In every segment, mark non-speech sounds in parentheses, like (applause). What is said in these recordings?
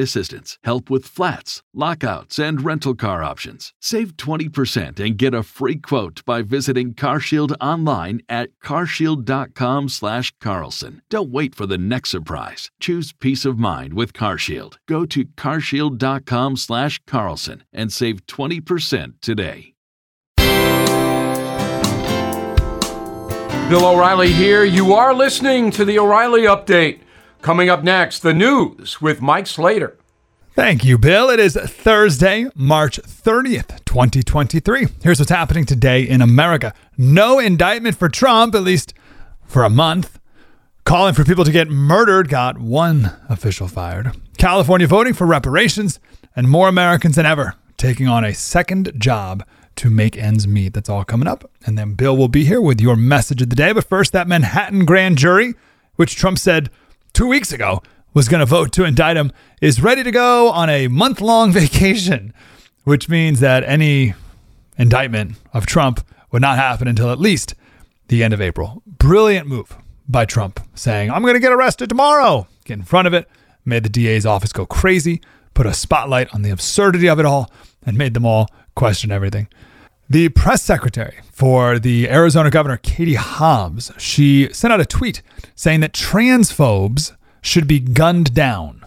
assistance, help with flats, lockouts, and rental car options. Save 20% and get a free quote by visiting CarShield online at carshield.com/carlson. Don't wait for the next surprise. Choose peace of mind with CarShield. Go to carshield.com/carlson and save 20% today. Bill O'Reilly here. You are listening to the O'Reilly Update. Coming up next, the news with Mike Slater. Thank you, Bill. It is Thursday, March 30th, 2023. Here's what's happening today in America. No indictment for Trump, at least for a month. Calling for people to get murdered got one official fired. California voting for reparations, and more Americans than ever taking on a second job to make ends meet. That's all coming up. And then Bill will be here with your message of the day. But first, that Manhattan grand jury, which Trump said two weeks ago was going to vote to indict him, is ready to go on a month long (laughs) vacation, which means that any indictment of Trump would not happen until at least the end of April. Brilliant move by Trump saying, I'm going to get arrested tomorrow. Get in front of it, made the DA's office go crazy, put a spotlight on the absurdity of it all, and made them all question everything. The press secretary for the Arizona governor, Katie Hobbs, she sent out a tweet saying that transphobes should be gunned down.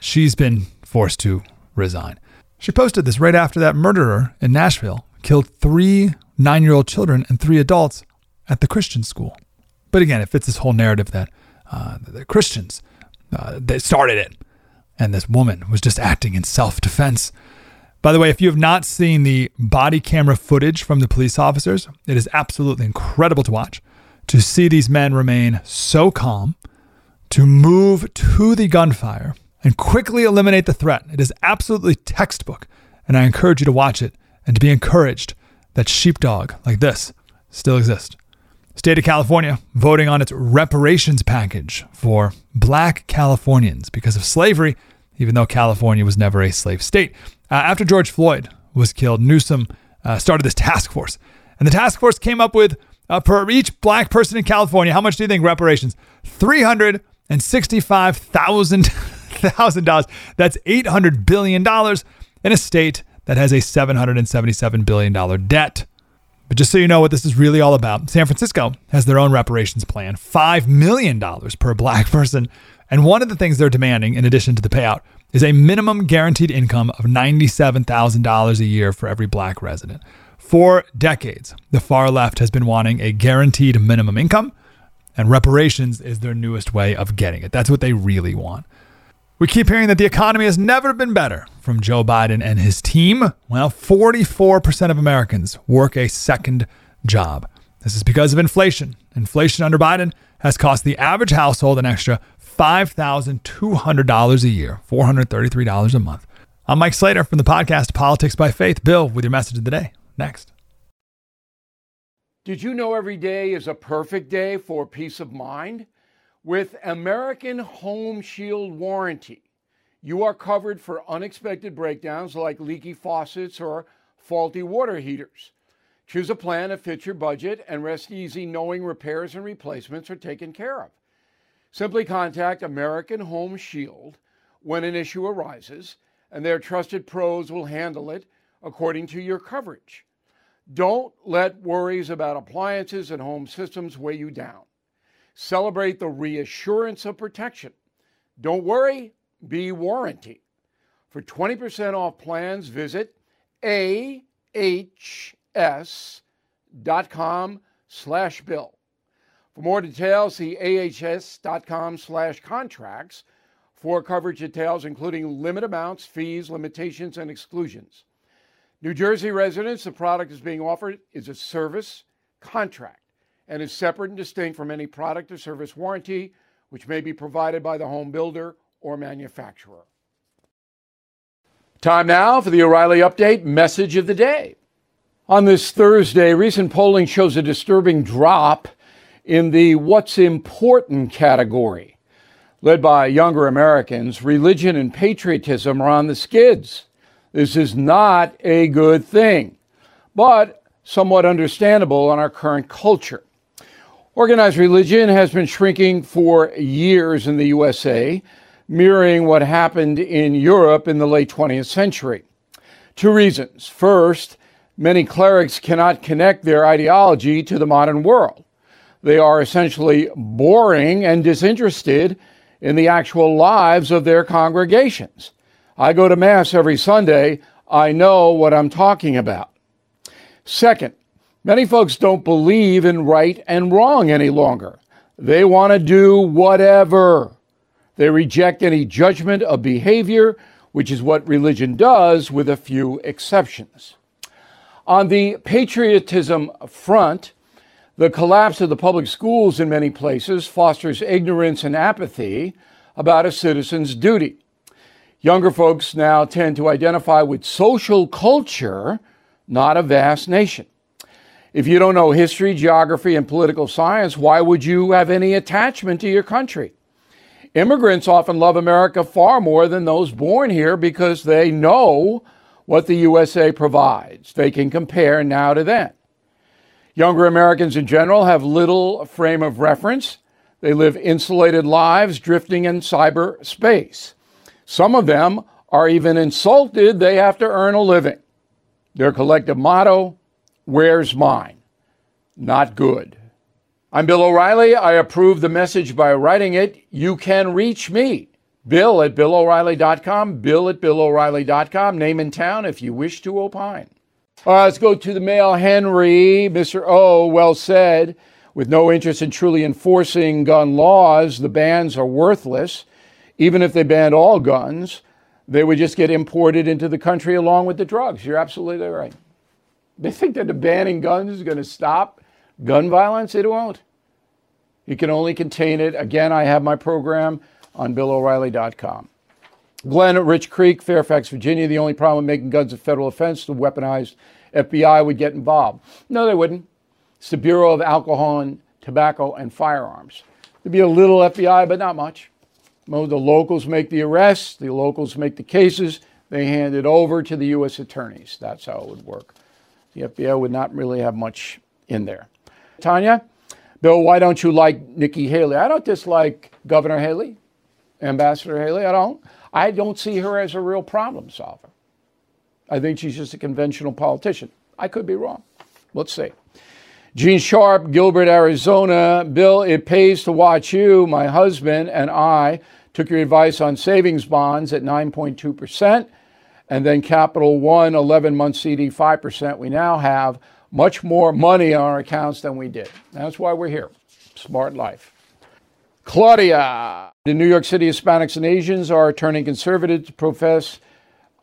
She's been forced to resign. She posted this right after that murderer in Nashville killed three nine year old children and three adults at the Christian school. But again, it fits this whole narrative that uh, the Christians uh, they started it, and this woman was just acting in self defense. By the way, if you have not seen the body camera footage from the police officers, it is absolutely incredible to watch. To see these men remain so calm, to move to the gunfire and quickly eliminate the threat. It is absolutely textbook, and I encourage you to watch it and to be encouraged that sheepdog like this still exist. State of California voting on its reparations package for black Californians because of slavery, even though California was never a slave state. Uh, after George Floyd was killed, Newsom uh, started this (laughs) task force. And the task force came up with, uh, per each black person in California, how much do you think reparations? $365,000. (laughs) That's $800 billion in a state that has a $777 billion debt. But just so you know what this is really all about, San Francisco has their own reparations plan $5 million per black (laughs) person. And one of the things they're demanding, in addition to the payout, is a minimum guaranteed income of $97,000 a year for every black resident. For decades, the far left has been wanting a guaranteed minimum income, and reparations is their newest way of getting it. That's what they really want. We keep hearing that the economy has never been better from Joe Biden and his team. Well, 44% of Americans work a second job. This is because of inflation. Inflation under Biden has cost the average household an extra $5,200 a year, $433 a month. I'm Mike Slater from the podcast Politics by Faith. Bill, with your message of the day. Next. Did you know every day is a perfect day for peace of mind? With American Home Shield Warranty, you are covered for unexpected breakdowns like leaky faucets or faulty water heaters. Choose a plan that fits your budget and rest easy knowing repairs and replacements are taken care of. Simply contact American Home Shield when an issue arises, and their trusted pros will handle it according to your coverage. Don't let worries about appliances and home systems weigh you down. Celebrate the reassurance of protection. Don't worry, be warranty. For 20% off plans, visit ahs.com slash bill. For more details, see ahs.com slash contracts for coverage details, including limit amounts, fees, limitations, and exclusions. New Jersey residents, the product is being offered is a service contract and is separate and distinct from any product or service warranty which may be provided by the home builder or manufacturer. Time now for the O'Reilly Update message of the day. On this Thursday, recent polling shows a disturbing drop in the what's important category. Led by younger Americans, religion and patriotism are on the skids. This is not a good thing, but somewhat understandable in our current culture. Organized religion has been shrinking for years in the USA, mirroring what happened in Europe in the late 20th century. Two reasons. First, many clerics cannot connect their ideology to the modern world. They are essentially boring and disinterested in the actual lives of their congregations. I go to Mass every Sunday. I know what I'm talking about. Second, Many folks don't believe in right and wrong any longer. They want to do whatever. They reject any judgment of behavior, which is what religion does, with a few exceptions. On the patriotism front, the collapse of the public schools in many places fosters ignorance and apathy about a citizen's duty. Younger folks now tend to identify with social culture, not a vast nation. If you don't know history, geography, and political science, why would you have any attachment to your country? Immigrants often love America far more than those born here because they know what the USA provides. They can compare now to then. Younger Americans in general have little frame of reference. They live insulated lives drifting in cyberspace. Some of them are even insulted they have to earn a living. Their collective motto Where's mine? Not good. I'm Bill O'Reilly. I approve the message by writing it. You can reach me. Bill at BillO'Reilly.com. Bill at BillO'Reilly.com. Name and town if you wish to opine. All right, let's go to the mail. Henry, Mr. O, well said. With no interest in truly enforcing gun laws, the bans are worthless. Even if they banned all guns, they would just get imported into the country along with the drugs. You're absolutely right. They think that the banning guns is going to stop gun violence. It won't. You can only contain it. Again, I have my program on BillO'Reilly.com. Glen at Rich Creek, Fairfax, Virginia. The only problem with making guns a federal offense, the weaponized FBI would get involved. No, they wouldn't. It's the Bureau of Alcohol and Tobacco and Firearms. There'd be a little FBI, but not much. Most the locals make the arrests, the locals make the cases, they hand it over to the U.S. attorneys. That's how it would work. The FBI would not really have much in there. Tanya, Bill, why don't you like Nikki Haley? I don't dislike Governor Haley, Ambassador Haley. I don't. I don't see her as a real problem solver. I think she's just a conventional politician. I could be wrong. Let's see. Gene Sharp, Gilbert, Arizona. Bill, it pays to watch you. My husband and I took your advice on savings bonds at 9.2% and then Capital One 11 month CD 5%. We now have much more money on our accounts than we did. That's why we're here. Smart life. Claudia. The New York City Hispanics and Asians are turning conservative to profess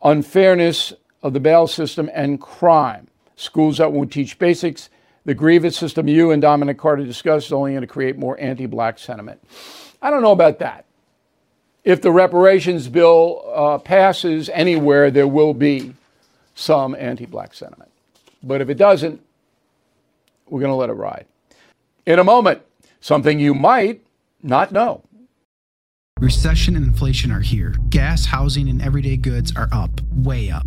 unfairness of the bail system and crime. Schools that won't teach basics. The grievance system you and Dominic Carter discussed is only going to create more anti black sentiment. I don't know about that if the reparations bill uh, passes anywhere, there will be some anti black sentiment. But if it doesn't, we're going to let it ride. In a moment, something you might not know. Recession and inflation are here. Gas, housing, and everyday goods are up, way up.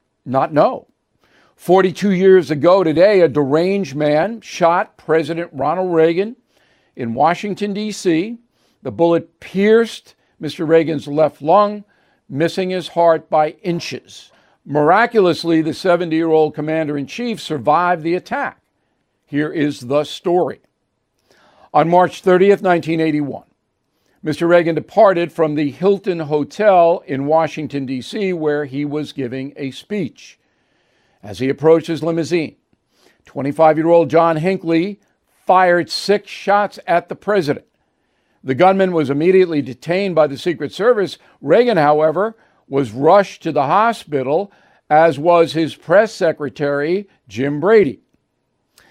not know. 42 years ago today, a deranged man shot President Ronald Reagan in Washington, D.C. The bullet pierced Mr. Reagan's left lung, missing his heart by inches. Miraculously, the 70 year old commander in chief survived the attack. Here is the story. On March 30th, 1981, Mr. Reagan departed from the Hilton Hotel in Washington, D.C., where he was giving a speech. As he approached his limousine, 25 year old John Hinckley fired six shots at the president. The gunman was immediately detained by the Secret Service. Reagan, however, was rushed to the hospital, as was his press secretary, Jim Brady.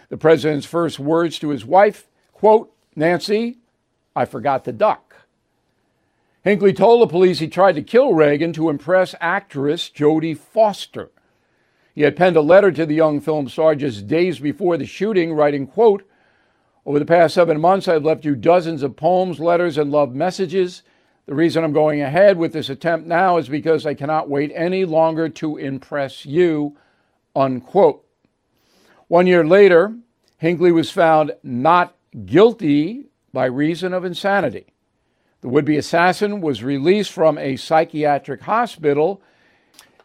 The president's first words to his wife, quote, Nancy, I forgot the duck. Hinckley told the police he tried to kill Reagan to impress actress Jodie Foster. He had penned a letter to the young film star just days before the shooting, writing, quote, Over the past seven months, I've left you dozens of poems, letters, and love messages. The reason I'm going ahead with this attempt now is because I cannot wait any longer to impress you, unquote. One year later, Hinckley was found not guilty by reason of insanity. The would be assassin was released from a psychiatric hospital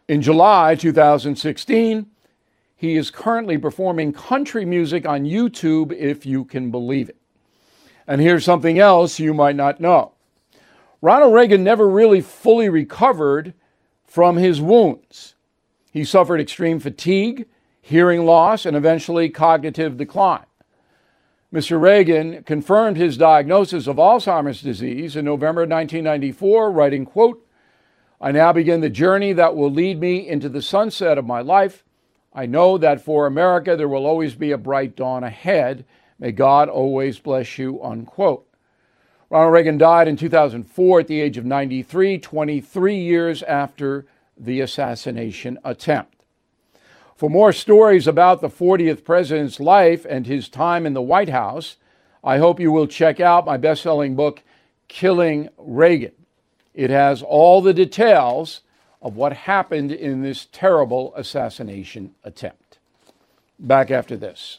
in July 2016. He is currently performing country music on YouTube, if you can believe it. And here's something else you might not know Ronald Reagan never really fully recovered from his wounds. He suffered extreme fatigue, hearing loss, and eventually cognitive decline. Mr. Reagan confirmed his diagnosis of Alzheimer's disease in November 1994, writing, quote, I now begin the journey that will lead me into the sunset of my life. I know that for America there will always be a bright dawn ahead. May God always bless you, unquote. Ronald Reagan died in 2004 at the age of 93, 23 years after the assassination attempt. For more stories about the 40th president's life and his time in the White House, I hope you will check out my best selling book, Killing Reagan. It has all the details of what happened in this terrible assassination attempt. Back after this.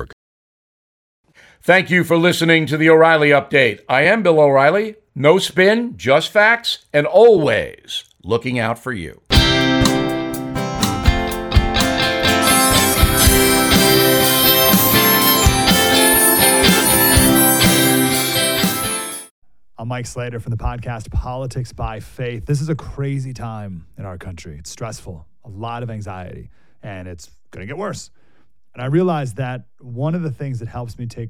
Thank you for listening to the O'Reilly Update. I am Bill O'Reilly. No spin, just facts, and always looking out for you. I'm Mike Slater from the podcast Politics by Faith. This is a crazy time in our country. It's stressful, a lot of anxiety, and it's going to get worse. And I realized that one of the things that helps me take